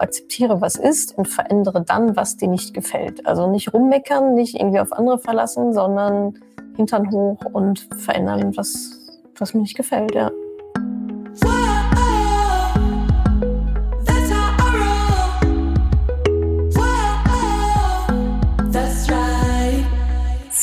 akzeptiere, was ist und verändere dann, was dir nicht gefällt. Also nicht rummeckern, nicht irgendwie auf andere verlassen, sondern Hintern hoch und verändern, was, was mir nicht gefällt, ja.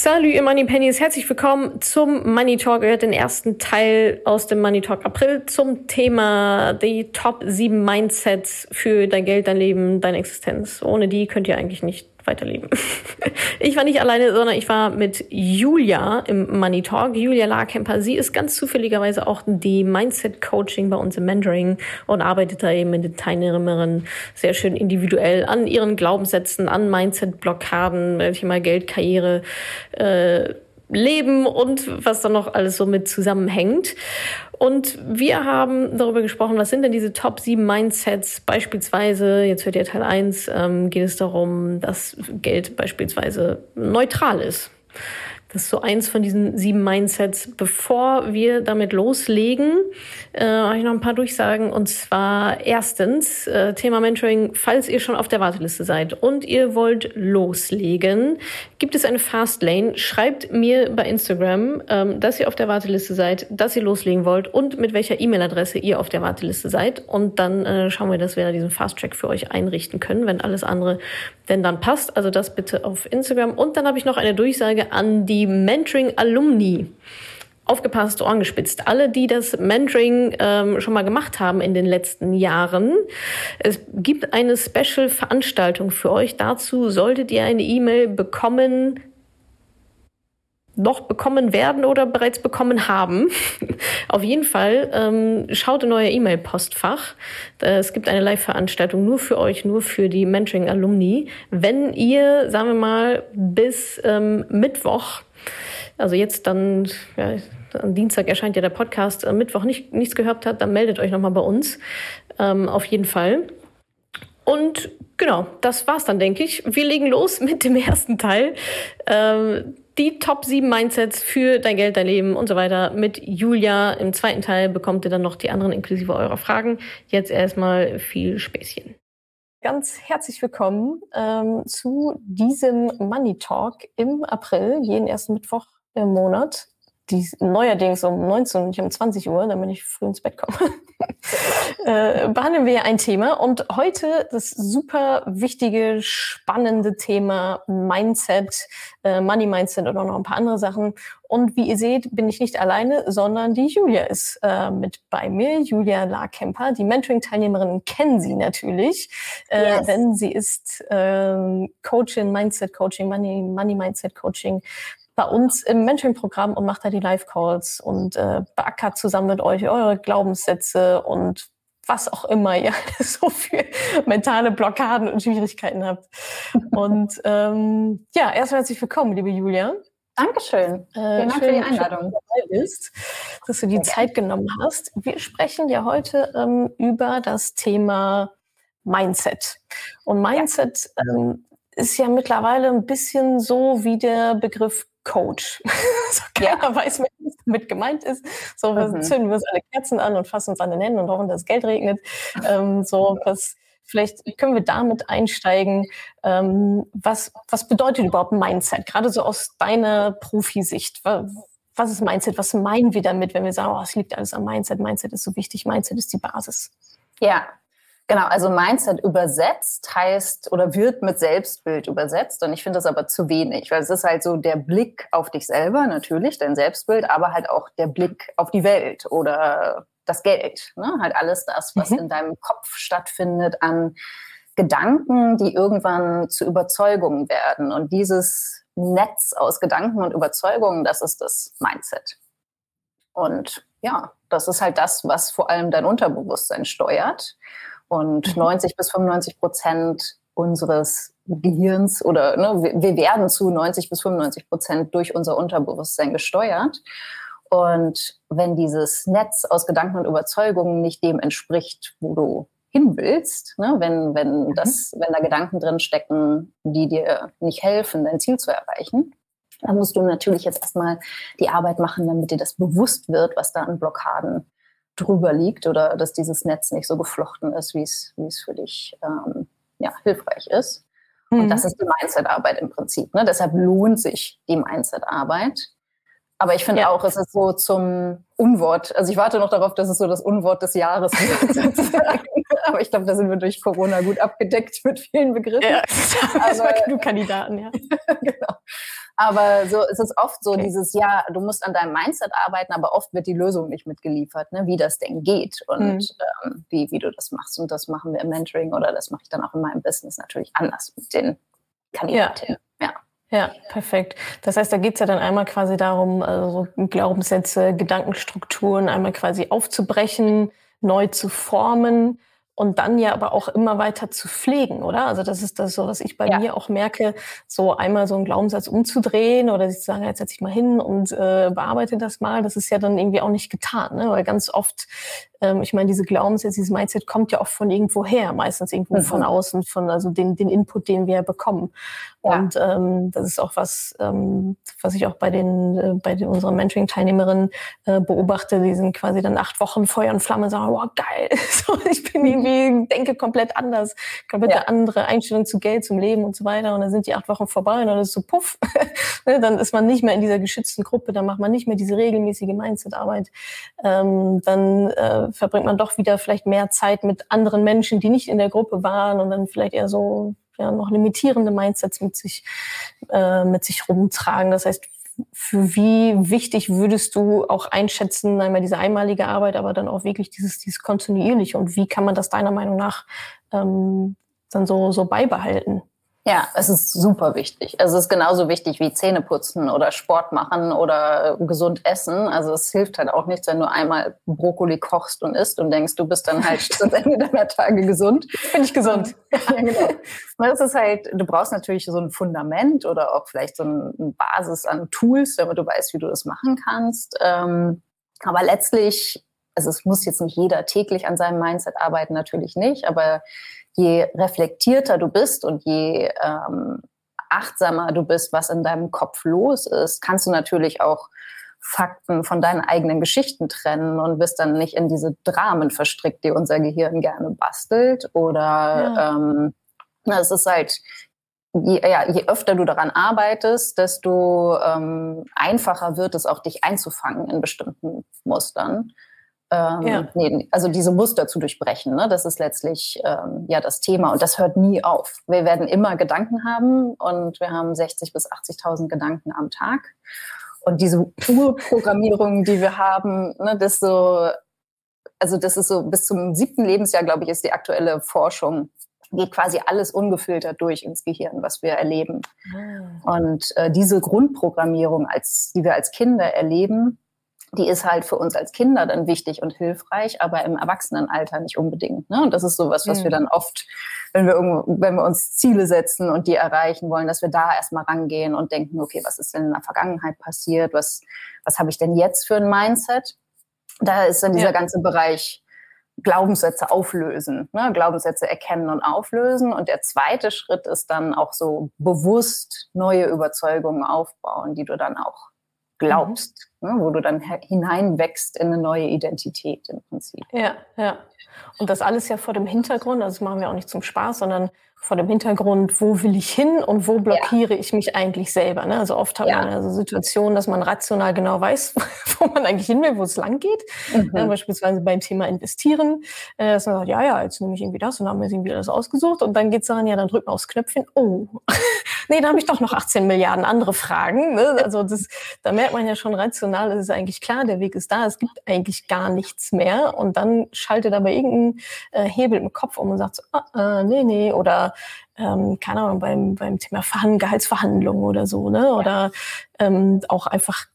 Salut, ihr Money Pennies. Herzlich willkommen zum Money Talk. Ihr hört den ersten Teil aus dem Money Talk April zum Thema die Top 7 Mindsets für dein Geld, dein Leben, deine Existenz. Ohne die könnt ihr eigentlich nicht weiterleben. Ich war nicht alleine, sondern ich war mit Julia im Money Talk. Julia Larkemper. Sie ist ganz zufälligerweise auch die Mindset Coaching bei uns im Mentoring und arbeitet da eben mit den Teilnehmerinnen sehr schön individuell an ihren Glaubenssätzen, an Mindset-Blockaden, welche mal Geld, Karriere, äh, Leben und was da noch alles so mit zusammenhängt. Und wir haben darüber gesprochen, was sind denn diese Top 7 Mindsets? Beispielsweise, jetzt hört ihr Teil 1, ähm, geht es darum, dass Geld beispielsweise neutral ist. Das ist so eins von diesen sieben Mindsets. Bevor wir damit loslegen, äh, habe ich noch ein paar Durchsagen. Und zwar erstens, äh, Thema Mentoring, falls ihr schon auf der Warteliste seid und ihr wollt loslegen, gibt es eine Fastlane. Schreibt mir bei Instagram, ähm, dass ihr auf der Warteliste seid, dass ihr loslegen wollt und mit welcher E-Mail-Adresse ihr auf der Warteliste seid. Und dann äh, schauen wir, dass wir diesen Fast-Track für euch einrichten können, wenn alles andere denn dann passt. Also das bitte auf Instagram. Und dann habe ich noch eine Durchsage an die Mentoring Alumni. Aufgepasst, Ohren gespitzt. Alle, die das Mentoring ähm, schon mal gemacht haben in den letzten Jahren, es gibt eine Special-Veranstaltung für euch. Dazu solltet ihr eine E-Mail bekommen, noch bekommen werden oder bereits bekommen haben. Auf jeden Fall ähm, schaut in euer E-Mail-Postfach. Äh, es gibt eine Live-Veranstaltung nur für euch, nur für die Mentoring-Alumni. Wenn ihr, sagen wir mal, bis ähm, Mittwoch, also jetzt dann, ja, am Dienstag erscheint ja der Podcast, am Mittwoch nicht, nichts gehört habt, dann meldet euch nochmal bei uns. Ähm, auf jeden Fall. Und genau, das war's dann, denke ich. Wir legen los mit dem ersten Teil. Ähm, die Top 7 Mindsets für dein Geld, dein Leben und so weiter mit Julia. Im zweiten Teil bekommt ihr dann noch die anderen inklusive eurer Fragen. Jetzt erstmal viel Späßchen. Ganz herzlich willkommen ähm, zu diesem Money Talk im April, jeden ersten Mittwoch im Monat die neuerdings um 19 und nicht um 20 Uhr, damit ich früh ins Bett komme, äh, behandeln wir ein Thema. Und heute das super wichtige, spannende Thema Mindset, äh, Money Mindset und auch noch ein paar andere Sachen. Und wie ihr seht, bin ich nicht alleine, sondern die Julia ist äh, mit bei mir. Julia Larkemper, die Mentoring-Teilnehmerin kennen Sie natürlich, äh, yes. denn sie ist äh, Coachin, Mindset Coaching, Money, Money Mindset Coaching bei uns im Mentoring-Programm und macht da die Live-Calls und äh, beackert zusammen mit euch eure Glaubenssätze und was auch immer ihr so für mentale Blockaden und Schwierigkeiten habt. Und ähm, ja, erstmal herzlich willkommen, liebe Julia. Dankeschön. Äh, Vielen Dank für die Einladung. Bist, dass du die Zeit genommen hast. Wir sprechen ja heute ähm, über das Thema Mindset. Und Mindset ähm, ist ja mittlerweile ein bisschen so wie der Begriff Coach. so keiner ja. weiß, was damit gemeint ist. So, wir mhm. zünden wir uns alle Kerzen an und fassen uns an den Händen und hoffen, dass Geld regnet. Ähm, so, was, vielleicht können wir damit einsteigen. Ähm, was, was bedeutet überhaupt Mindset? Gerade so aus deiner Profisicht. Was ist Mindset? Was meinen wir damit, wenn wir sagen, oh, es liegt alles am Mindset? Mindset ist so wichtig. Mindset ist die Basis. Ja, Genau, also Mindset übersetzt heißt oder wird mit Selbstbild übersetzt und ich finde das aber zu wenig, weil es ist halt so der Blick auf dich selber, natürlich, dein Selbstbild, aber halt auch der Blick auf die Welt oder das Geld. Ne? Halt alles das, was mhm. in deinem Kopf stattfindet an Gedanken, die irgendwann zu Überzeugungen werden. Und dieses Netz aus Gedanken und Überzeugungen, das ist das Mindset. Und ja, das ist halt das, was vor allem dein Unterbewusstsein steuert. Und 90 mhm. bis 95 Prozent unseres Gehirns oder ne, wir werden zu 90 bis 95 Prozent durch unser Unterbewusstsein gesteuert. Und wenn dieses Netz aus Gedanken und Überzeugungen nicht dem entspricht, wo du hin willst, ne, wenn, wenn, mhm. das, wenn da Gedanken drin stecken, die dir nicht helfen, dein Ziel zu erreichen, dann musst du natürlich jetzt erstmal die Arbeit machen, damit dir das bewusst wird, was da an Blockaden drüber liegt oder dass dieses Netz nicht so geflochten ist, wie es, es für dich ähm, ja, hilfreich ist. Mhm. Und das ist die Mindset-Arbeit im Prinzip. Ne? Deshalb lohnt sich die Mindset-Arbeit. Aber ich finde ja. auch, es ist so zum Unwort. Also ich warte noch darauf, dass es so das Unwort des Jahres wird. Aber ich glaube, da sind wir durch Corona gut abgedeckt mit vielen Begriffen. Ja, das war genug Kandidaten, ja. genau. Aber so es ist oft so okay. dieses, ja, du musst an deinem Mindset arbeiten, aber oft wird die Lösung nicht mitgeliefert, ne, wie das denn geht und mhm. ähm, wie, wie du das machst. Und das machen wir im Mentoring oder das mache ich dann auch in meinem Business natürlich anders mit den Kandidaten. Ja. ja. Ja, perfekt. Das heißt, da geht's ja dann einmal quasi darum, also Glaubenssätze, Gedankenstrukturen einmal quasi aufzubrechen, neu zu formen und dann ja aber auch immer weiter zu pflegen, oder? Also das ist das so, was ich bei ja. mir auch merke, so einmal so einen Glaubenssatz umzudrehen oder sich zu sagen, jetzt setze ich mal hin und äh, bearbeite das mal, das ist ja dann irgendwie auch nicht getan, ne? weil ganz oft ähm, ich meine, diese Glaubenssätze, dieses Mindset kommt ja auch von irgendwo her, meistens irgendwo mhm. von außen, von also den, den Input, den wir bekommen. Und ähm, das ist auch was, ähm, was ich auch bei den, äh, bei den, unseren Mentoring-Teilnehmerinnen äh, beobachte, die sind quasi dann acht Wochen Feuer und Flamme und sagen, wow, geil, so, ich bin irgendwie, denke komplett anders, komplett ja. andere Einstellung zu Geld, zum Leben und so weiter. Und dann sind die acht Wochen vorbei und dann ist so puff, ne, dann ist man nicht mehr in dieser geschützten Gruppe, dann macht man nicht mehr diese regelmäßige Mindset-Arbeit. Ähm, dann äh, verbringt man doch wieder vielleicht mehr Zeit mit anderen Menschen, die nicht in der Gruppe waren und dann vielleicht eher so ja, noch limitierende Mindsets mit sich, äh, mit sich rumtragen. Das heißt, für wie wichtig würdest du auch einschätzen, einmal diese einmalige Arbeit, aber dann auch wirklich dieses, dieses kontinuierliche und wie kann man das deiner Meinung nach ähm, dann so, so beibehalten? Ja, es ist super wichtig. Es ist genauso wichtig wie Zähne putzen oder Sport machen oder gesund essen. Also es hilft halt auch nichts, wenn du einmal Brokkoli kochst und isst und denkst, du bist dann halt zum Ende deiner Tage gesund. Bin ich gesund. ja, genau. Das ist halt, du brauchst natürlich so ein Fundament oder auch vielleicht so eine Basis an Tools, damit du weißt, wie du das machen kannst. Ähm, aber letztlich, also es muss jetzt nicht jeder täglich an seinem Mindset arbeiten, natürlich nicht, aber je reflektierter du bist und je ähm, achtsamer du bist, was in deinem Kopf los ist, kannst du natürlich auch Fakten von deinen eigenen Geschichten trennen und bist dann nicht in diese Dramen verstrickt, die unser Gehirn gerne bastelt. Oder ja. ähm, es ist halt, je, ja, je öfter du daran arbeitest, desto ähm, einfacher wird es auch, dich einzufangen in bestimmten Mustern. Ähm, ja. nee, also diese Muster zu durchbrechen, ne? das ist letztlich ähm, ja das Thema und das hört nie auf. Wir werden immer Gedanken haben und wir haben 60 bis 80.000 Gedanken am Tag und diese Urprogrammierung, die wir haben, ne, das so, also das ist so bis zum siebten Lebensjahr, glaube ich, ist die aktuelle Forschung geht quasi alles ungefiltert durch ins Gehirn, was wir erleben. Ah. Und äh, diese Grundprogrammierung, als, die wir als Kinder erleben, die ist halt für uns als Kinder dann wichtig und hilfreich, aber im Erwachsenenalter nicht unbedingt. Ne? Und das ist sowas, was mhm. wir dann oft, wenn wir irgendwo, wenn wir uns Ziele setzen und die erreichen wollen, dass wir da erstmal rangehen und denken, okay, was ist denn in der Vergangenheit passiert? Was, was habe ich denn jetzt für ein Mindset? Da ist dann dieser ja. ganze Bereich Glaubenssätze auflösen, ne? Glaubenssätze erkennen und auflösen. Und der zweite Schritt ist dann auch so bewusst neue Überzeugungen aufbauen, die du dann auch glaubst, mhm. Ne, wo du dann hineinwächst in eine neue Identität im Prinzip. Ja, ja. Und das alles ja vor dem Hintergrund, also das machen wir auch nicht zum Spaß, sondern vor dem Hintergrund, wo will ich hin und wo blockiere ja. ich mich eigentlich selber. Ne? Also oft hat ja. man also Situationen, dass man rational genau weiß, wo man eigentlich hin will, wo es lang geht. Mhm. Ja, beispielsweise beim Thema Investieren, äh, dass man sagt, ja, ja, jetzt nehme ich irgendwie das und dann haben wir irgendwie das ausgesucht und dann geht es daran, ja, dann drückt man aufs Knöpfchen, oh, nee, da habe ich doch noch 18 Milliarden andere Fragen. Ne? Also das, da merkt man ja schon rational, es ist eigentlich klar, der Weg ist da, es gibt eigentlich gar nichts mehr. Und dann schaltet aber irgendein äh, Hebel im Kopf um und sagt so, ah, äh, nee, nee, oder ähm, keine Ahnung, beim, beim Thema Verhand Gehaltsverhandlungen oder so, ne? Oder ähm, auch einfach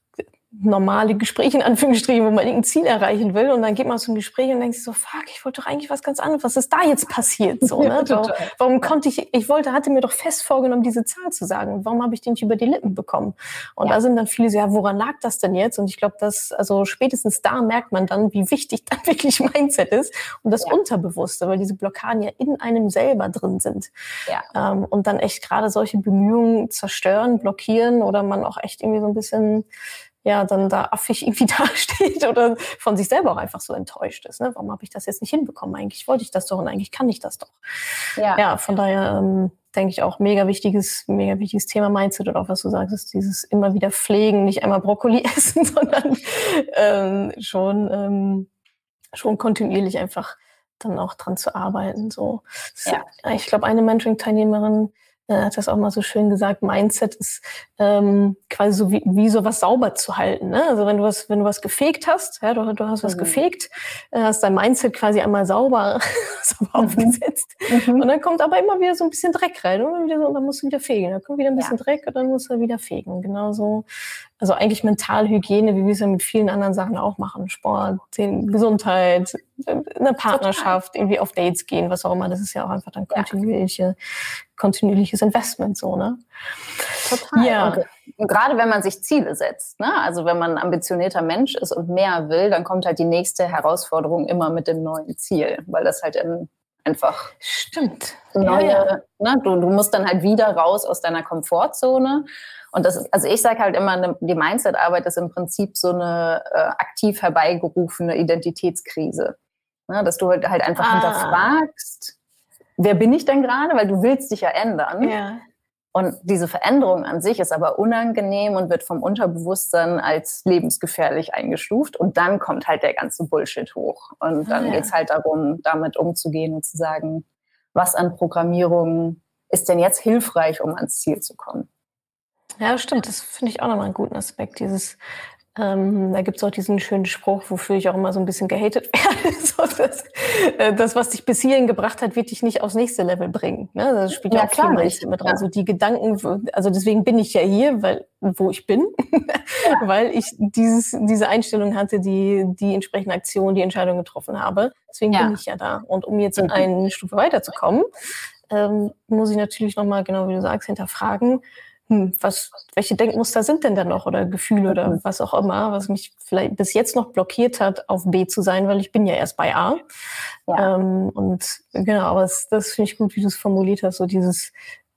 normale Gespräche in Anführungsstrichen, wo man irgendein Ziel erreichen will und dann geht man zum Gespräch und denkt sich so, fuck, ich wollte doch eigentlich was ganz anderes. Was ist da jetzt passiert? So, ne? warum, warum konnte ich, ich wollte, hatte mir doch fest vorgenommen, diese Zahl zu sagen. Warum habe ich den nicht über die Lippen bekommen? Und ja. da sind dann viele so, ja, woran lag das denn jetzt? Und ich glaube, dass, also spätestens da merkt man dann, wie wichtig dann wirklich Mindset ist und das ja. Unterbewusste, weil diese Blockaden ja in einem selber drin sind. Ja. Ähm, und dann echt gerade solche Bemühungen zerstören, blockieren oder man auch echt irgendwie so ein bisschen ja dann da affig irgendwie dasteht oder von sich selber auch einfach so enttäuscht ist. Ne? Warum habe ich das jetzt nicht hinbekommen? Eigentlich wollte ich das doch und eigentlich kann ich das doch. Ja, ja von daher ähm, denke ich auch mega wichtiges, mega wichtiges Thema Mindset und auch was du sagst, ist dieses immer wieder pflegen, nicht einmal Brokkoli essen, sondern ähm, schon ähm, schon kontinuierlich einfach dann auch dran zu arbeiten. So, ja. ich glaube, eine Mentoring-Teilnehmerin äh, hat das auch mal so schön gesagt, Mindset ist ähm, quasi so wie, wie so was sauber zu halten. Ne? Also wenn du was, wenn du was gefegt hast, ja, du, du hast was mhm. gefegt, äh, hast dein Mindset quasi einmal sauber, sauber mhm. aufgesetzt. Mhm. Und dann kommt aber immer wieder so ein bisschen Dreck rein. Und, wieder so, und dann musst du wieder fegen. Dann kommt wieder ein bisschen ja. Dreck und dann musst du wieder fegen. Genauso also eigentlich Mentalhygiene, wie wir es ja mit vielen anderen Sachen auch machen. Sport, Gesundheit, eine Partnerschaft, Total. irgendwie auf Dates gehen, was auch immer. Das ist ja auch einfach dann kontinuierliche, ja. Kontinuierliches Investment, so, ne? Total. Ja. Und, und gerade wenn man sich Ziele setzt, ne? Also wenn man ein ambitionierter Mensch ist und mehr will, dann kommt halt die nächste Herausforderung immer mit dem neuen Ziel, weil das halt in einfach stimmt neue, ja, ja. Ne, du, du musst dann halt wieder raus aus deiner Komfortzone und das ist, also ich sage halt immer, ne, die Mindset-Arbeit ist im Prinzip so eine äh, aktiv herbeigerufene Identitätskrise. Ne, dass du halt, halt einfach ah. hinterfragst, wer bin ich denn gerade? Weil du willst dich ja ändern. Ja. Und diese Veränderung an sich ist aber unangenehm und wird vom Unterbewusstsein als lebensgefährlich eingestuft. Und dann kommt halt der ganze Bullshit hoch. Und dann ah, ja. geht's halt darum, damit umzugehen und zu sagen, was an Programmierung ist denn jetzt hilfreich, um ans Ziel zu kommen. Ja, stimmt. Das finde ich auch nochmal einen guten Aspekt. Dieses, ähm, da gibt es auch diesen schönen Spruch, wofür ich auch immer so ein bisschen gehatet werde. so, das, äh, das, was dich bis hierhin gebracht hat, wird dich nicht aufs nächste Level bringen. Ne? Das spielt ja, ja auch klar viel mit dran. Ja. So die Gedanken, also deswegen bin ich ja hier, weil wo ich bin, ja. weil ich dieses, diese Einstellung hatte, die die entsprechende Aktion, die Entscheidung getroffen habe. Deswegen bin ich ja da. Und um jetzt mhm. eine Stufe weiterzukommen, ähm, muss ich natürlich nochmal, genau wie du sagst, hinterfragen, hm, was, welche Denkmuster sind denn da noch oder Gefühle oder mhm. was auch immer, was mich vielleicht bis jetzt noch blockiert hat, auf B zu sein, weil ich bin ja erst bei A. Ja. Ähm, und genau, aber das, das finde ich gut, wie du es formuliert hast, so dieses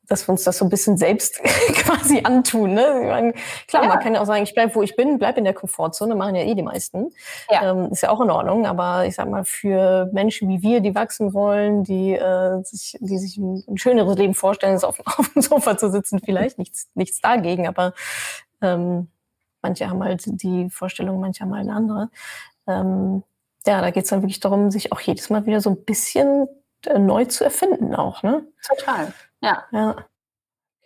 dass wir uns das so ein bisschen selbst quasi antun. Ne? Meine, klar, ja. man kann ja auch sagen, ich bleib, wo ich bin, bleib in der Komfortzone, machen ja eh die meisten. Ja. Ähm, ist ja auch in Ordnung, aber ich sag mal, für Menschen wie wir, die wachsen wollen, die, äh, sich, die sich ein, ein schöneres Leben vorstellen, als auf, auf dem Sofa zu sitzen, vielleicht nichts, nichts dagegen, aber ähm, manche haben halt die Vorstellung, manche haben halt eine andere. Ähm, ja, da geht es dann wirklich darum, sich auch jedes Mal wieder so ein bisschen äh, neu zu erfinden auch, ne? Total. Ja. Ja.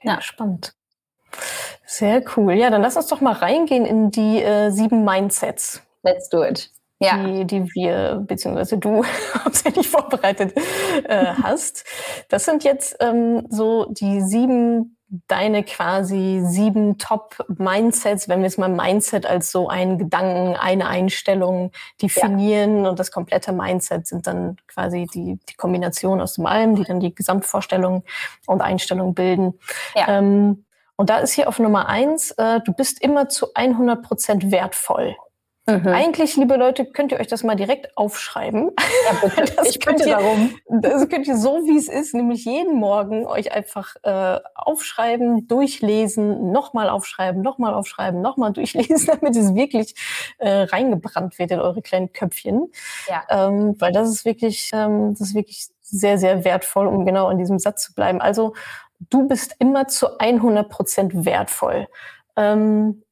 Ja, spannend. Sehr cool. Ja, dann lass uns doch mal reingehen in die äh, sieben Mindsets. Let's do it. Ja. Die, die wir, beziehungsweise du hauptsächlich vorbereitet äh, hast. Das sind jetzt ähm, so die sieben deine quasi sieben Top-Mindsets, wenn wir jetzt mal Mindset als so einen Gedanken, eine Einstellung definieren ja. und das komplette Mindset sind dann quasi die, die Kombination aus dem allem, die dann die Gesamtvorstellung und Einstellung bilden. Ja. Ähm, und da ist hier auf Nummer eins, äh, du bist immer zu 100 Prozent wertvoll. Mhm. Eigentlich, liebe Leute, könnt ihr euch das mal direkt aufschreiben. Ja. Das ich könnt ihr, darum. Das könnt ihr so, wie es ist, nämlich jeden Morgen euch einfach äh, aufschreiben, durchlesen, nochmal aufschreiben, nochmal aufschreiben, nochmal durchlesen, damit es wirklich äh, reingebrannt wird in eure kleinen Köpfchen. Ja. Ähm, weil das ist wirklich, ähm, das ist wirklich sehr, sehr wertvoll, um genau in diesem Satz zu bleiben. Also, du bist immer zu 100 Prozent wertvoll. Ähm,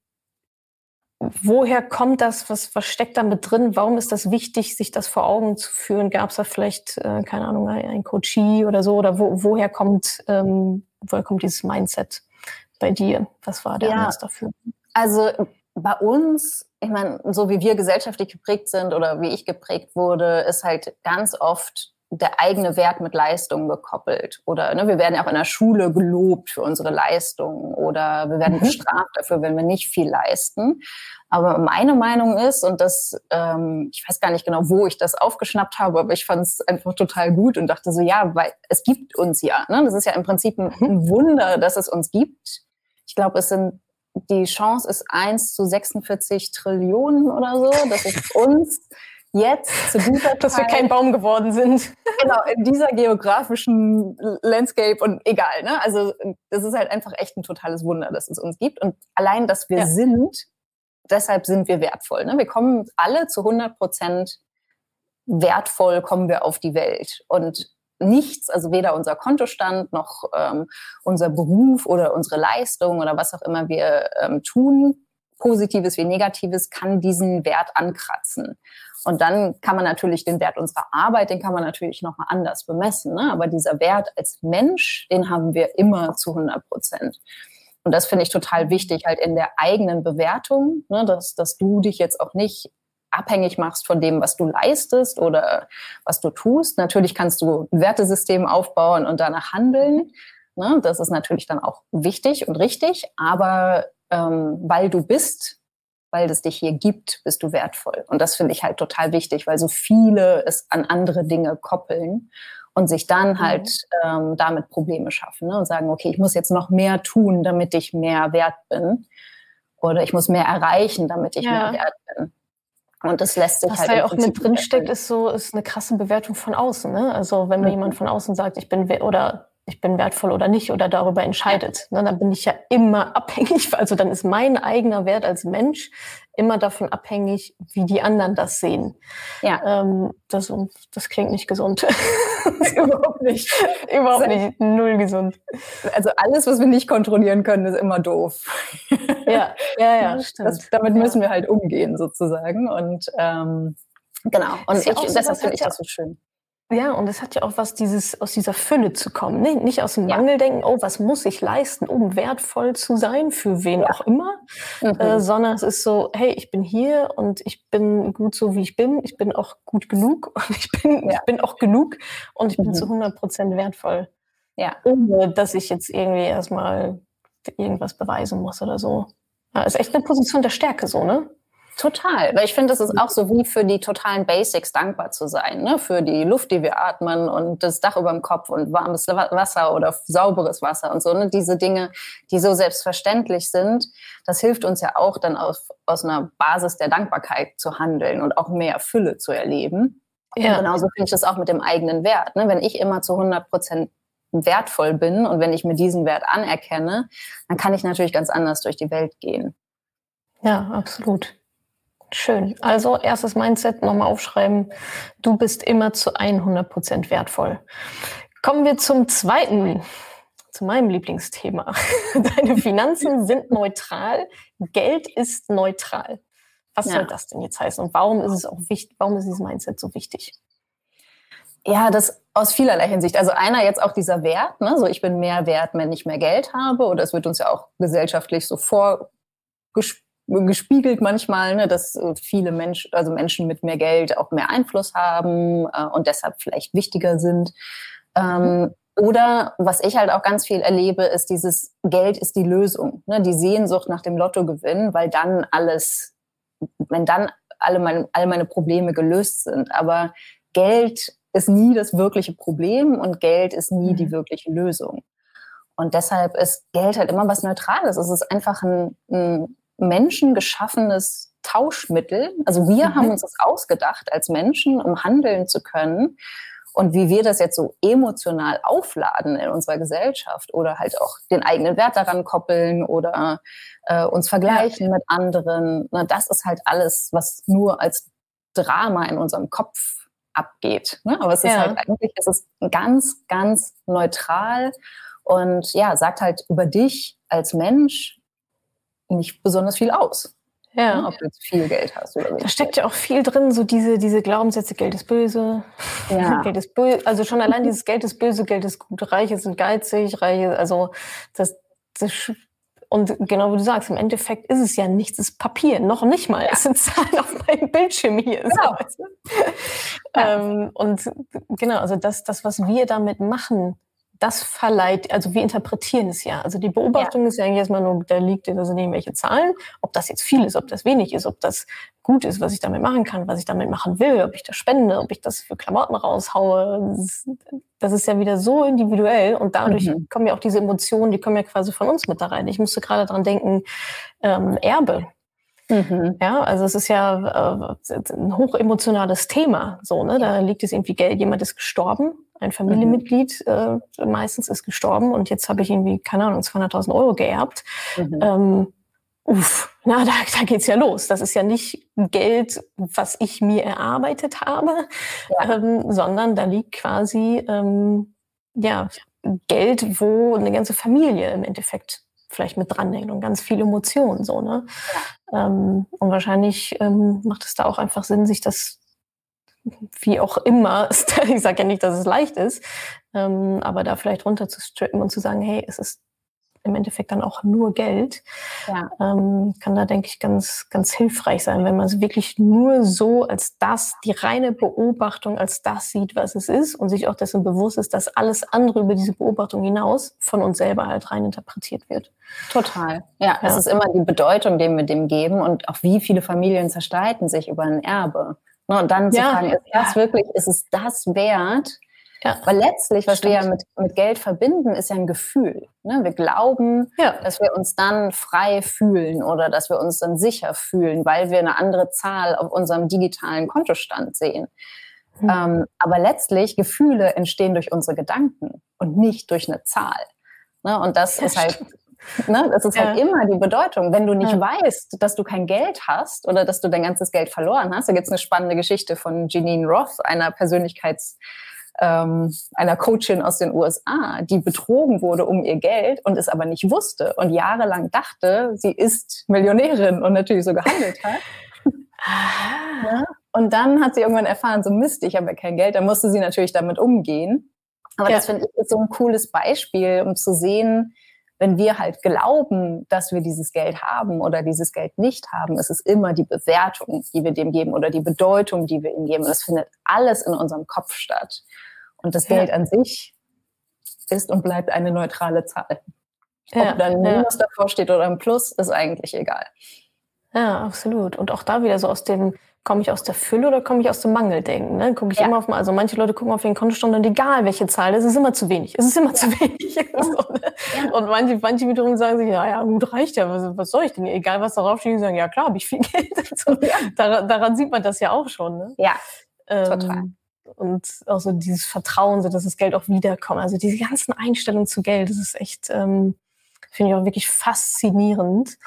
woher kommt das? Was, was steckt da mit drin? Warum ist das wichtig, sich das vor Augen zu führen? Gab es da vielleicht, äh, keine Ahnung, ein Coachie oder so? Oder wo, woher kommt, ähm, woher kommt dieses Mindset bei dir? Was war der ja, Anlass dafür? Also bei uns, ich meine, so wie wir gesellschaftlich geprägt sind oder wie ich geprägt wurde, ist halt ganz oft der eigene Wert mit Leistung gekoppelt. Oder ne, wir werden ja auch in der Schule gelobt für unsere Leistung oder wir werden mhm. bestraft dafür, wenn wir nicht viel leisten. Aber meine Meinung ist, und das, ähm, ich weiß gar nicht genau, wo ich das aufgeschnappt habe, aber ich fand es einfach total gut und dachte so, ja, weil es gibt uns ja. Ne? Das ist ja im Prinzip ein, ein mhm. Wunder, dass es uns gibt. Ich glaube, es sind die Chance ist eins zu 46 Trillionen oder so, dass es uns jetzt zu dieser Zeit, Dass wir kein Baum geworden sind. Genau, in dieser geografischen Landscape und egal, ne? Also das ist halt einfach echt ein totales Wunder, dass es uns gibt. Und allein, dass wir ja. sind, deshalb sind wir wertvoll. Ne? Wir kommen alle zu 100 Prozent wertvoll, kommen wir auf die Welt. Und nichts, also weder unser Kontostand noch ähm, unser Beruf oder unsere Leistung oder was auch immer wir ähm, tun, Positives wie Negatives, kann diesen Wert ankratzen. Und dann kann man natürlich den Wert unserer Arbeit, den kann man natürlich nochmal anders bemessen. Ne? Aber dieser Wert als Mensch, den haben wir immer zu 100 Prozent. Und das finde ich total wichtig, halt in der eigenen Bewertung, ne? dass, dass du dich jetzt auch nicht abhängig machst von dem, was du leistest oder was du tust. Natürlich kannst du Wertesystem aufbauen und danach handeln. Ne? Das ist natürlich dann auch wichtig und richtig. Aber ähm, weil du bist, weil es dich hier gibt, bist du wertvoll. Und das finde ich halt total wichtig, weil so viele es an andere Dinge koppeln und sich dann mhm. halt ähm, damit Probleme schaffen ne? und sagen, okay, ich muss jetzt noch mehr tun, damit ich mehr wert bin. Oder ich muss mehr erreichen, damit ich ja. mehr wert bin. Und das lässt sich Was halt. Was da ja auch mit drinsteckt, ist so, ist eine krasse Bewertung von außen. Ne? Also wenn mir mhm. jemand von außen sagt, ich bin oder ich bin wertvoll oder nicht oder darüber entscheidet, ne, dann bin ich ja immer abhängig. Also dann ist mein eigener Wert als Mensch immer davon abhängig, wie die anderen das sehen. Ja. Ähm, das, das klingt nicht gesund. überhaupt nicht. Überhaupt nicht. Null gesund. Also alles, was wir nicht kontrollieren können, ist immer doof. ja, ja, ja, stimmt. Das, damit ja. müssen wir halt umgehen sozusagen. Und ähm, genau. Und ich, deshalb finde ich das so schön. Ja, und es hat ja auch was, dieses, aus dieser Fülle zu kommen. Ne? Nicht aus dem Mangel denken, oh, was muss ich leisten, um wertvoll zu sein, für wen ja. auch immer, mhm. äh, sondern es ist so, hey, ich bin hier und ich bin gut so, wie ich bin. Ich bin auch gut genug und ich bin, ja. ich bin auch genug und ich bin mhm. zu 100 Prozent wertvoll. Ja. Ohne, dass ich jetzt irgendwie erstmal irgendwas beweisen muss oder so. Ja, ist echt eine Position der Stärke so, ne? Total, weil ich finde, es ist auch so wie für die totalen Basics dankbar zu sein, ne? für die Luft, die wir atmen und das Dach über dem Kopf und warmes Wasser oder sauberes Wasser und so. Ne? Diese Dinge, die so selbstverständlich sind, das hilft uns ja auch dann aus, aus einer Basis der Dankbarkeit zu handeln und auch mehr Fülle zu erleben. Ja. Und genauso finde ich das auch mit dem eigenen Wert. Ne? Wenn ich immer zu 100 Prozent wertvoll bin und wenn ich mir diesen Wert anerkenne, dann kann ich natürlich ganz anders durch die Welt gehen. Ja, absolut. Schön. Also erstes Mindset nochmal aufschreiben. Du bist immer zu 100 Prozent wertvoll. Kommen wir zum zweiten, zu meinem Lieblingsthema. Deine Finanzen sind neutral. Geld ist neutral. Was ja. soll das denn jetzt heißen? Und warum ist es auch wichtig, warum ist dieses Mindset so wichtig? Ja, das aus vielerlei Hinsicht. Also einer jetzt auch dieser Wert, ne? so ich bin mehr wert, wenn ich mehr Geld habe. Oder es wird uns ja auch gesellschaftlich so vorgespielt gespiegelt manchmal, ne, dass äh, viele Menschen, also Menschen mit mehr Geld auch mehr Einfluss haben äh, und deshalb vielleicht wichtiger sind. Ähm, oder was ich halt auch ganz viel erlebe, ist dieses Geld ist die Lösung, ne, die Sehnsucht nach dem Lottogewinn, weil dann alles, wenn dann alle meine, alle meine Probleme gelöst sind. Aber Geld ist nie das wirkliche Problem und Geld ist nie die mhm. wirkliche Lösung. Und deshalb ist Geld halt immer was Neutrales. Es ist einfach ein, ein menschengeschaffenes Tauschmittel. Also wir mhm. haben uns das ausgedacht als Menschen, um handeln zu können. Und wie wir das jetzt so emotional aufladen in unserer Gesellschaft oder halt auch den eigenen Wert daran koppeln oder äh, uns vergleichen ja. mit anderen, na, das ist halt alles, was nur als Drama in unserem Kopf abgeht. Ne? Aber es ist ja. halt eigentlich, es ist ganz, ganz neutral und ja, sagt halt über dich als Mensch, nicht besonders viel aus. Ja. Ne, ob du jetzt viel Geld hast oder nicht. Da steckt ja auch viel drin, so diese, diese Glaubenssätze, Geld ist böse, ja. Geld ist böse. Also schon allein dieses Geld ist böse, Geld ist gut, Reiche sind geizig, Reiche, also das, das und genau wie du sagst, im Endeffekt ist es ja nichts, es ist Papier, noch nicht mal. Ja. Es sind Zahlen auf meinem Bildschirm hier. Genau. So. Ja. Ähm, und genau, also das, das, was wir damit machen, das verleiht, also wir interpretieren es ja. Also die Beobachtung ja. ist ja eigentlich erstmal nur, da liegt, da sind irgendwelche Zahlen, ob das jetzt viel ist, ob das wenig ist, ob das gut ist, was ich damit machen kann, was ich damit machen will, ob ich das spende, ob ich das für Klamotten raushaue. Das ist ja wieder so individuell und dadurch mhm. kommen ja auch diese Emotionen, die kommen ja quasi von uns mit da rein. Ich musste gerade dran denken, ähm, Erbe. Mhm. Ja, also es ist ja äh, ein hochemotionales Thema. So, ne? Da liegt es irgendwie Geld, jemand ist gestorben ein Familienmitglied mhm. äh, meistens ist gestorben und jetzt habe ich irgendwie, keine Ahnung, 200.000 Euro geerbt. Mhm. Ähm, uff, na, da, da geht's ja los. Das ist ja nicht Geld, was ich mir erarbeitet habe, ja. ähm, sondern da liegt quasi ähm, ja Geld, wo eine ganze Familie im Endeffekt vielleicht mit dranhängt und ganz viel Emotionen so ne. Ähm, und wahrscheinlich ähm, macht es da auch einfach Sinn, sich das wie auch immer, ich sage ja nicht, dass es leicht ist, ähm, aber da vielleicht runterzustrippen und zu sagen, hey, es ist im Endeffekt dann auch nur Geld, ja. ähm, kann da, denke ich, ganz, ganz hilfreich sein, wenn man es wirklich nur so als das, die reine Beobachtung als das sieht, was es ist und sich auch dessen bewusst ist, dass alles andere über diese Beobachtung hinaus von uns selber halt rein interpretiert wird. Total. Ja, ja. es ist immer die Bedeutung, die wir dem geben und auch wie viele Familien zerstreiten sich über ein Erbe. Ne, und dann zu ja, fragen, ist das wirklich, ist es das wert? Ja. Weil letztlich, was Stimmt. wir ja mit, mit Geld verbinden, ist ja ein Gefühl. Ne? Wir glauben, ja. dass wir uns dann frei fühlen oder dass wir uns dann sicher fühlen, weil wir eine andere Zahl auf unserem digitalen Kontostand sehen. Mhm. Ähm, aber letztlich, Gefühle entstehen durch unsere Gedanken und nicht durch eine Zahl. Ne? Und das ja, ist halt Ne? Das ist halt ja. halt immer die Bedeutung. Wenn du nicht ja. weißt, dass du kein Geld hast oder dass du dein ganzes Geld verloren hast, da gibt es eine spannende Geschichte von Janine Roth, einer Persönlichkeits- ähm, einer Coachin aus den USA, die betrogen wurde um ihr Geld und es aber nicht wusste und jahrelang dachte, sie ist Millionärin und natürlich so gehandelt hat. ja? Und dann hat sie irgendwann erfahren, so Mist, ich habe ja kein Geld. Dann musste sie natürlich damit umgehen. Aber ja. das finde ich so ein cooles Beispiel, um zu sehen, wenn wir halt glauben, dass wir dieses Geld haben oder dieses Geld nicht haben, ist es immer die Bewertung, die wir dem geben oder die Bedeutung, die wir ihm geben. Und das findet alles in unserem Kopf statt. Und das ja. Geld an sich ist und bleibt eine neutrale Zahl. Ob ja, dann ein Minus ja. davor steht oder ein Plus, ist eigentlich egal. Ja, absolut. Und auch da wieder so aus dem, komme ich aus der Fülle oder komme ich aus dem Mangeldenken? Ne? Gucke ich ja. immer auf, also manche Leute gucken auf den Kontostand und egal welche Zahl, es ist immer zu wenig. Es ist immer ja. zu wenig. so, ne? Und manche, manche wiederum sagen sich, ja, ja, gut, reicht ja, was, was soll ich denn? Egal was darauf steht, die sagen, ja klar, habe ich viel Geld. so, daran, daran, sieht man das ja auch schon. Ne? Ja, ähm, total und auch so dieses Vertrauen, so dass das Geld auch wiederkommt. Also diese ganzen Einstellungen zu Geld, das ist echt, ähm, finde ich auch wirklich faszinierend.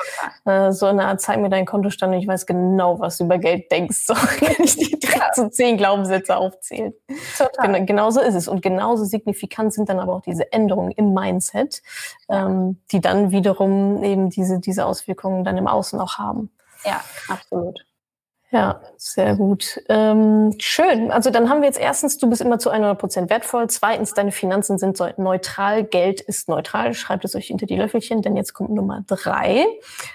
Äh, so eine Art, zeig mir deinen Kontostand und ich weiß genau, was du über Geld denkst. So kann ich die direkt so zehn Glaubenssätze aufzählen. Total. Gen genauso ist es. Und genauso signifikant sind dann aber auch diese Änderungen im Mindset, ähm, die dann wiederum eben diese, diese Auswirkungen dann im Außen auch haben. Ja, absolut. Ja, sehr gut. Ähm, schön. Also dann haben wir jetzt erstens, du bist immer zu 100 Prozent wertvoll. Zweitens, deine Finanzen sind neutral. Geld ist neutral. Schreibt es euch hinter die Löffelchen, denn jetzt kommt Nummer drei.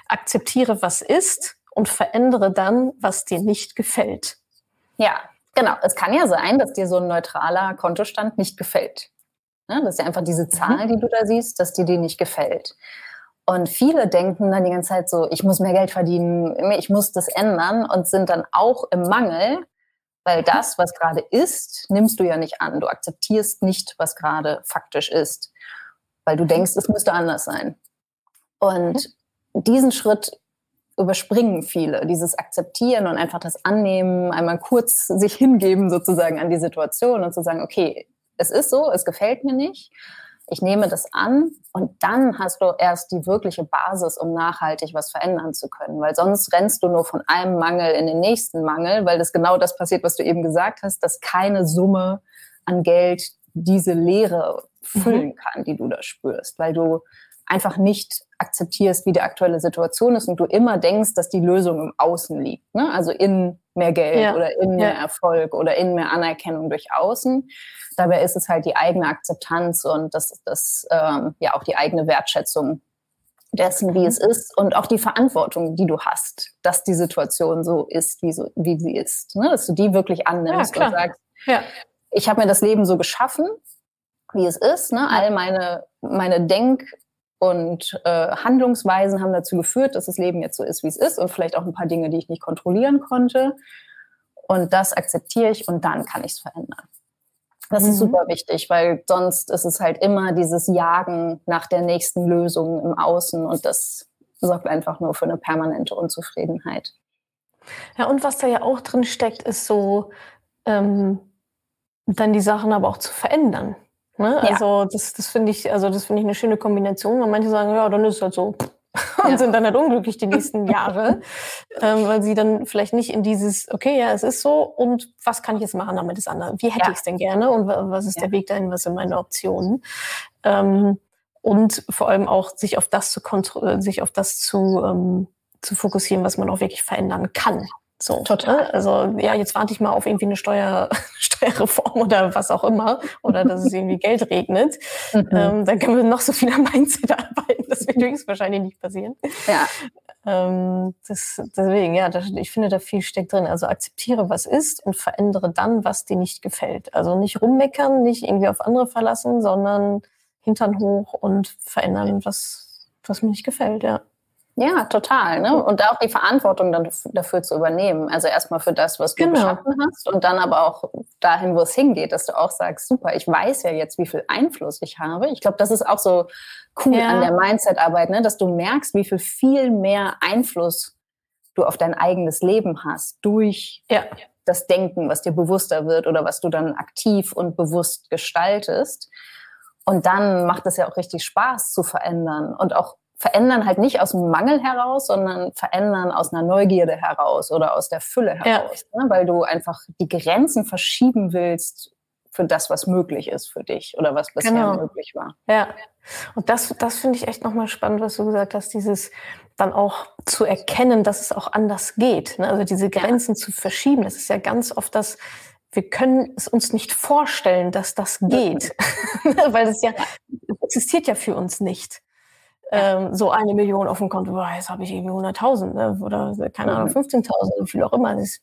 Akzeptiere, was ist und verändere dann, was dir nicht gefällt. Ja, genau. Es kann ja sein, dass dir so ein neutraler Kontostand nicht gefällt. Ja, das ist ja einfach diese Zahl, mhm. die du da siehst, dass dir die nicht gefällt. Und viele denken dann die ganze Zeit so, ich muss mehr Geld verdienen, ich muss das ändern und sind dann auch im Mangel, weil das, was gerade ist, nimmst du ja nicht an. Du akzeptierst nicht, was gerade faktisch ist, weil du denkst, es müsste anders sein. Und diesen Schritt überspringen viele, dieses Akzeptieren und einfach das Annehmen, einmal kurz sich hingeben sozusagen an die Situation und zu sagen, okay, es ist so, es gefällt mir nicht ich nehme das an und dann hast du erst die wirkliche Basis, um nachhaltig was verändern zu können. Weil sonst rennst du nur von einem Mangel in den nächsten Mangel, weil das genau das passiert, was du eben gesagt hast, dass keine Summe an Geld diese Leere füllen mhm. kann, die du da spürst, weil du einfach nicht akzeptierst, wie die aktuelle Situation ist und du immer denkst, dass die Lösung im Außen liegt. Ne? Also in mehr Geld ja. oder in mehr ja. Erfolg oder in mehr Anerkennung durch Außen. Dabei ist es halt die eigene Akzeptanz und das, das ähm, ja auch die eigene Wertschätzung dessen, wie mhm. es ist und auch die Verantwortung, die du hast, dass die Situation so ist, wie, so, wie sie ist. Ne? Dass du die wirklich annimmst ja, und sagst, ich habe mir das Leben so geschaffen, wie es ist. Ne? All meine, meine Denk- und äh, Handlungsweisen haben dazu geführt, dass das Leben jetzt so ist, wie es ist und vielleicht auch ein paar Dinge, die ich nicht kontrollieren konnte. Und das akzeptiere ich und dann kann ich es verändern. Das mhm. ist super wichtig, weil sonst ist es halt immer dieses Jagen nach der nächsten Lösung im Außen und das sorgt einfach nur für eine permanente Unzufriedenheit. Ja, und was da ja auch drin steckt, ist so, ähm, dann die Sachen aber auch zu verändern. Ne? Ja. Also das, das finde ich, also das finde ich eine schöne Kombination. Und manche sagen, ja, dann ist es halt so. und ja. sind dann halt unglücklich die nächsten Jahre, ähm, weil sie dann vielleicht nicht in dieses, okay, ja, es ist so und was kann ich jetzt machen damit das andere? Wie hätte ja. ich es denn gerne und was ist ja. der Weg dahin, was sind meine Optionen? Ähm, und vor allem auch sich auf das zu sich auf das zu, ähm, zu fokussieren, was man auch wirklich verändern kann. So, Total. Ne? Also ja, jetzt warte ich mal auf irgendwie eine Steuer, Steuerreform oder was auch immer oder dass es irgendwie Geld regnet. Mhm. Ähm, dann können wir noch so viel am Mindset arbeiten. Das wird höchstwahrscheinlich nicht passieren. Ja. Ähm, das, deswegen, ja, das, ich finde, da viel steckt drin. Also akzeptiere, was ist und verändere dann, was dir nicht gefällt. Also nicht rummeckern, nicht irgendwie auf andere verlassen, sondern Hintern hoch und verändern, was, was mir nicht gefällt, ja. Ja, total. Ne? Und da auch die Verantwortung dann dafür zu übernehmen. Also erstmal für das, was du genau. geschaffen hast und dann aber auch dahin, wo es hingeht, dass du auch sagst, super, ich weiß ja jetzt, wie viel Einfluss ich habe. Ich glaube, das ist auch so cool ja. an der Mindset-Arbeit, ne? dass du merkst, wie viel viel mehr Einfluss du auf dein eigenes Leben hast durch ja. das Denken, was dir bewusster wird oder was du dann aktiv und bewusst gestaltest. Und dann macht es ja auch richtig Spaß zu verändern und auch verändern halt nicht aus dem Mangel heraus, sondern verändern aus einer Neugierde heraus oder aus der Fülle heraus, ja. ne? weil du einfach die Grenzen verschieben willst für das, was möglich ist für dich oder was bisher genau. möglich war. Ja, und das, das finde ich echt nochmal spannend, was du gesagt hast, dieses dann auch zu erkennen, dass es auch anders geht. Ne? Also diese Grenzen ja. zu verschieben. Das ist ja ganz oft das, wir können es uns nicht vorstellen, dass das geht, weil es ja existiert ja für uns nicht. Ähm, so eine Million auf dem Konto, boah, jetzt habe ich irgendwie 100.000 ne? oder keine Ahnung, 15.000, mhm. wie viel auch immer. Das,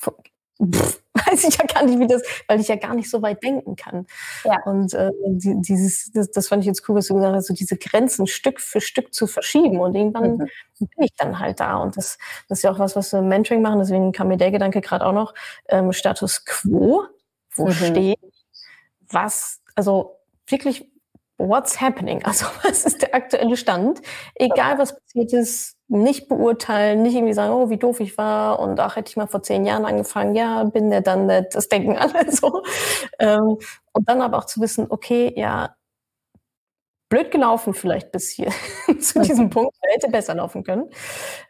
pff, weiß ich ja gar nicht, wie das, weil ich ja gar nicht so weit denken kann. Ja. Und äh, dieses, das, das fand ich jetzt cool, was du gesagt hast, so diese Grenzen Stück für Stück zu verschieben und irgendwann mhm. bin ich dann halt da. Und das, das ist ja auch was, was wir im Mentoring machen, deswegen kam mir der Gedanke gerade auch noch, ähm, Status Quo, wo mhm. steht, was, also wirklich what's happening? Also was ist der aktuelle Stand? Egal was passiert ist, nicht beurteilen, nicht irgendwie sagen, oh, wie doof ich war und ach, hätte ich mal vor zehn Jahren angefangen, ja, bin der dann nicht, das denken alle so. Ähm, und dann aber auch zu wissen, okay, ja, blöd gelaufen vielleicht bis hier zu diesem Punkt, hätte besser laufen können.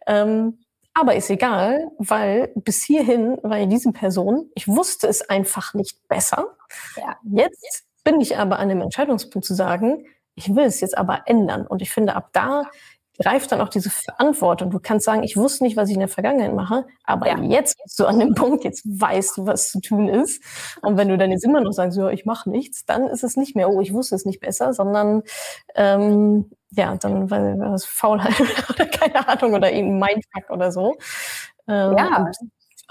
Ähm, aber ist egal, weil bis hierhin war ja diese Person, ich wusste es einfach nicht besser. Ja. Jetzt bin ich aber an dem Entscheidungspunkt zu sagen, ich will es jetzt aber ändern. Und ich finde, ab da greift dann auch diese Verantwortung. Du kannst sagen, ich wusste nicht, was ich in der Vergangenheit mache, aber ja. jetzt bist du an dem Punkt, jetzt weißt du, was zu tun ist. Und wenn du dann jetzt immer noch sagst, ja, ich mache nichts, dann ist es nicht mehr, oh, ich wusste es nicht besser, sondern ähm, ja, dann weil das Faulheit oder keine Ahnung oder eben Mindfuck oder so. Ähm, ja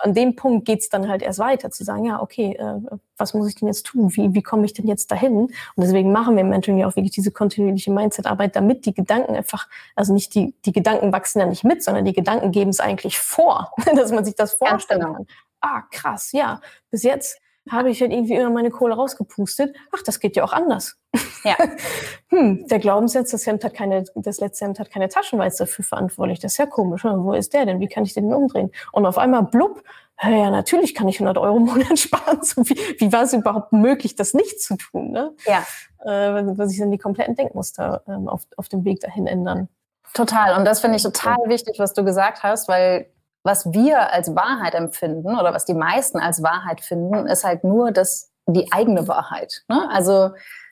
an dem Punkt geht's dann halt erst weiter, zu sagen, ja, okay, äh, was muss ich denn jetzt tun? Wie, wie komme ich denn jetzt dahin? Und deswegen machen wir im Mentoring ja auch wirklich diese kontinuierliche Mindset-Arbeit, damit die Gedanken einfach, also nicht die, die Gedanken wachsen ja nicht mit, sondern die Gedanken geben es eigentlich vor, dass man sich das vorstellen genau. kann. Ah, krass, ja, bis jetzt habe ich halt irgendwie immer meine Kohle rausgepustet. Ach, das geht ja auch anders. Ja. hm, der Glaubenssatz, das Hemd hat keine, das letzte Hemd hat keine Taschen, dafür verantwortlich. Das ist ja komisch. Wo ist der denn? Wie kann ich den umdrehen? Und auf einmal blub, ja, natürlich kann ich 100 Euro im Monat sparen. So wie, wie war es überhaupt möglich, das nicht zu tun? Ne? Ja. Äh, weil sich dann die kompletten Denkmuster ähm, auf, auf dem Weg dahin ändern. Total. Und das finde ich total wichtig, was du gesagt hast, weil was wir als Wahrheit empfinden oder was die meisten als Wahrheit finden, ist halt nur das, die eigene Wahrheit. Ne? Also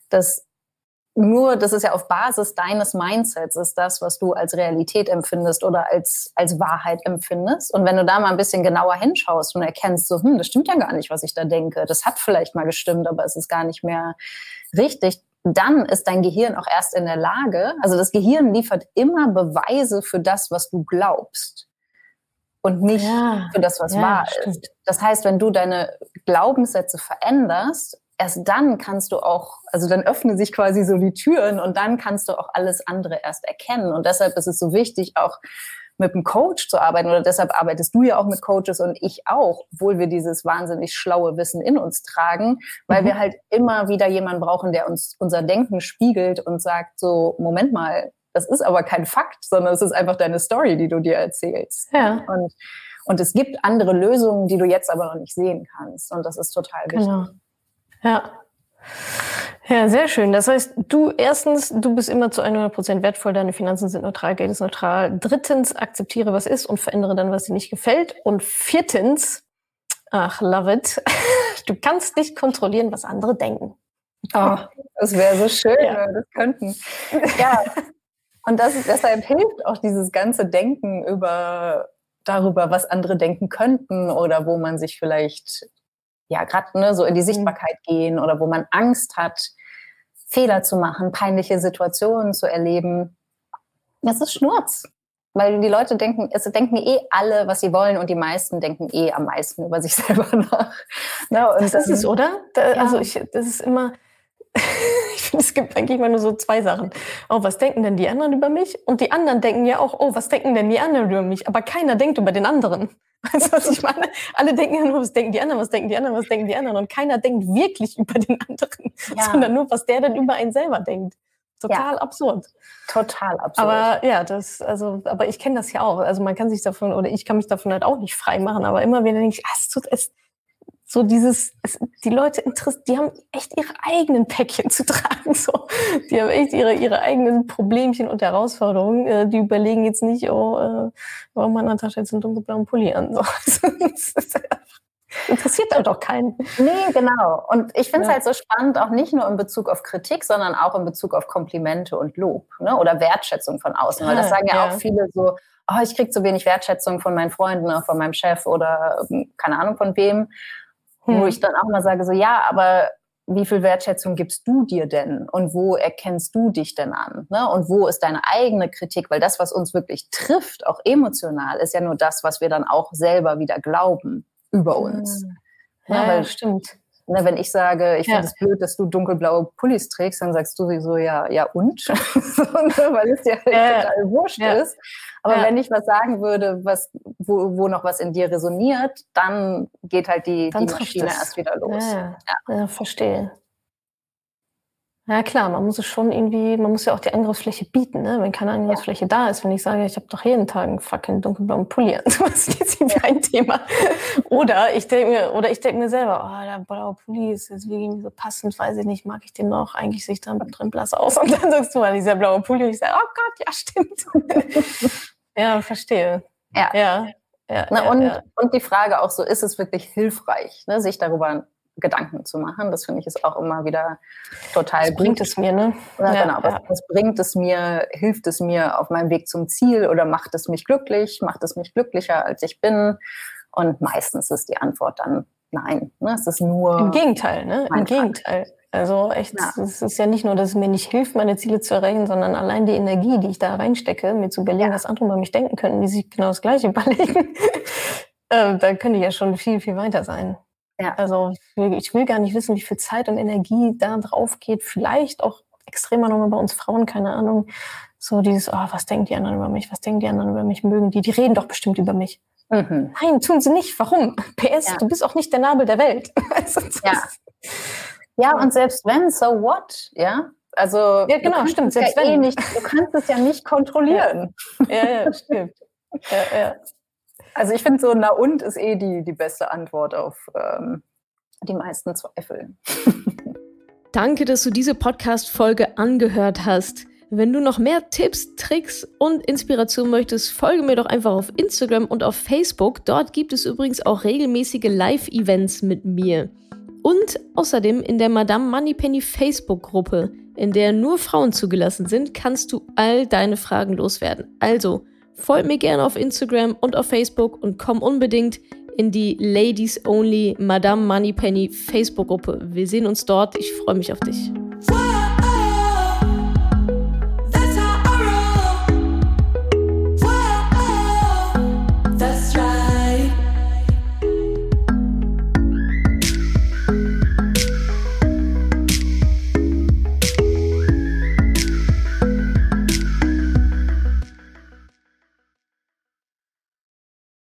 das nur, das ist ja auf Basis deines Mindsets, ist das, was du als Realität empfindest oder als, als Wahrheit empfindest. Und wenn du da mal ein bisschen genauer hinschaust und erkennst, so, hm, das stimmt ja gar nicht, was ich da denke, das hat vielleicht mal gestimmt, aber es ist gar nicht mehr richtig, dann ist dein Gehirn auch erst in der Lage, also das Gehirn liefert immer Beweise für das, was du glaubst und nicht ja, für das, was ja, wahr stimmt. ist. Das heißt, wenn du deine Glaubenssätze veränderst, erst dann kannst du auch, also dann öffnen sich quasi so die Türen und dann kannst du auch alles andere erst erkennen. Und deshalb ist es so wichtig, auch mit einem Coach zu arbeiten oder deshalb arbeitest du ja auch mit Coaches und ich auch, obwohl wir dieses wahnsinnig schlaue Wissen in uns tragen, weil mhm. wir halt immer wieder jemanden brauchen, der uns unser Denken spiegelt und sagt so, Moment mal, das ist aber kein Fakt, sondern es ist einfach deine Story, die du dir erzählst. Ja. Und, und es gibt andere Lösungen, die du jetzt aber noch nicht sehen kannst. Und das ist total wichtig. Genau. Ja. Ja, sehr schön. Das heißt, du erstens, du bist immer zu 100% wertvoll, deine Finanzen sind neutral, Geld ist neutral. Drittens, akzeptiere, was ist und verändere dann, was dir nicht gefällt. Und viertens, ach, love it, du kannst nicht kontrollieren, was andere denken. Oh, das wäre so schön, ja. wenn wir das könnten. Ja, und das, deshalb hilft auch dieses ganze Denken über darüber, was andere denken könnten oder wo man sich vielleicht ja gerade ne, so in die mhm. Sichtbarkeit gehen oder wo man Angst hat, Fehler zu machen, peinliche Situationen zu erleben. Das ist Schnurz. Weil die Leute denken, es denken eh alle, was sie wollen, und die meisten denken eh am meisten über sich selber nach. Ne, das ist es, oder? Da, ja. Also ich, das ist immer, ich finde, es gibt eigentlich immer nur so zwei Sachen. Oh, was denken denn die anderen über mich? Und die anderen denken ja auch, oh, was denken denn die anderen über mich? Aber keiner denkt über den anderen. Weißt du, was ich meine? Alle denken ja nur, was denken die anderen, was denken die anderen, was denken die anderen. Und keiner denkt wirklich über den anderen, ja. sondern nur, was der denn über einen selber denkt. Total ja. absurd. Total absurd. Aber ja, das, also, aber ich kenne das ja auch. Also man kann sich davon, oder ich kann mich davon halt auch nicht frei machen, aber immer wieder denke ich, ah, es tut, es, so dieses, es, die Leute interessiert, die haben echt ihre eigenen Päckchen zu tragen, so. Die haben echt ihre, ihre eigenen Problemchen und Herausforderungen. Äh, die überlegen jetzt nicht, oh, äh, warum hat Natascha jetzt einen dunkelblauen Pulli an, so. interessiert dann doch keinen. Nee, genau. Und ich finde es ja. halt so spannend, auch nicht nur in Bezug auf Kritik, sondern auch in Bezug auf Komplimente und Lob ne? oder Wertschätzung von außen. Weil das sagen ja, ja. auch viele so, oh, ich kriege zu wenig Wertschätzung von meinen Freunden, oder von meinem Chef oder ähm, keine Ahnung von wem. Wo ich dann auch mal sage, so ja, aber wie viel Wertschätzung gibst du dir denn und wo erkennst du dich denn an? Ne? Und wo ist deine eigene Kritik? Weil das, was uns wirklich trifft, auch emotional, ist ja nur das, was wir dann auch selber wieder glauben über uns. Ja, ja weil, stimmt. Ne, wenn ich sage, ich ja. finde es blöd, dass du dunkelblaue Pullis trägst, dann sagst du sowieso, ja, ja und? so, ne, weil es ja, ja total wurscht ja. ist. Aber wenn ich was sagen würde, was, wo, wo noch was in dir resoniert, dann geht halt die, die Maschine erst wieder los. ja, verstehe. Ja klar, man muss es schon irgendwie, man muss ja auch die Angriffsfläche bieten, ne? Wenn keine Angriffsfläche ja. da ist, wenn ich sage, ich habe doch jeden Tag einen fucking dunkelblauen Pulli an, was ist jetzt irgendwie ein Thema. Oder ich denke mir, oder ich denke mir selber, oh, der blaue Pulli ist jetzt irgendwie so passend, weiß ich nicht, mag ich den noch, eigentlich sehe ich dann drin blass aus. Und dann sagst du mal, dieser blaue Pulli und ich sage, oh Gott, ja, stimmt. ja, verstehe. Ja. Ja. ja, Na, und, und die Frage auch so, ist es wirklich hilfreich, ne, sich darüber Gedanken zu machen. Das finde ich ist auch immer wieder total was bringt es mir, ne? Ja, ja genau. Was, ja. was, bringt es mir? Hilft es mir auf meinem Weg zum Ziel oder macht es mich glücklich? Macht es mich glücklicher, als ich bin? Und meistens ist die Antwort dann nein. Ne? Es ist nur. Im Gegenteil, ne? Im Gegenteil. Also echt, es ist ja nicht nur, dass es mir nicht hilft, meine Ziele zu erreichen, sondern allein die Energie, die ich da reinstecke, mir zu überlegen, was andere über mich denken könnten, die sich genau das Gleiche überlegen. äh, da könnte ich ja schon viel, viel weiter sein. Ja. Also ich will gar nicht wissen, wie viel Zeit und Energie da drauf geht. Vielleicht auch extremer nochmal bei uns Frauen, keine Ahnung. So dieses, oh, was denken die anderen über mich? Was denken die anderen über mich? Mögen die? Die reden doch bestimmt über mich. Mhm. Nein, tun sie nicht. Warum? PS, ja. du bist auch nicht der Nabel der Welt. also, ja. ja, und selbst wenn, so what? Ja, also ja, genau, stimmt. Selbst ja eh wenn. Eh nicht, du kannst es ja nicht kontrollieren. Ja, ja, ja stimmt. Ja, ja. Also ich finde so, na und ist eh die, die beste Antwort auf ähm, die meisten Zweifel. Danke, dass du diese Podcast-Folge angehört hast. Wenn du noch mehr Tipps, Tricks und Inspiration möchtest, folge mir doch einfach auf Instagram und auf Facebook. Dort gibt es übrigens auch regelmäßige Live-Events mit mir. Und außerdem in der Madame Moneypenny Facebook-Gruppe, in der nur Frauen zugelassen sind, kannst du all deine Fragen loswerden. Also, Folgt mir gerne auf Instagram und auf Facebook und komm unbedingt in die Ladies Only Madame Moneypenny Facebook-Gruppe. Wir sehen uns dort. Ich freue mich auf dich.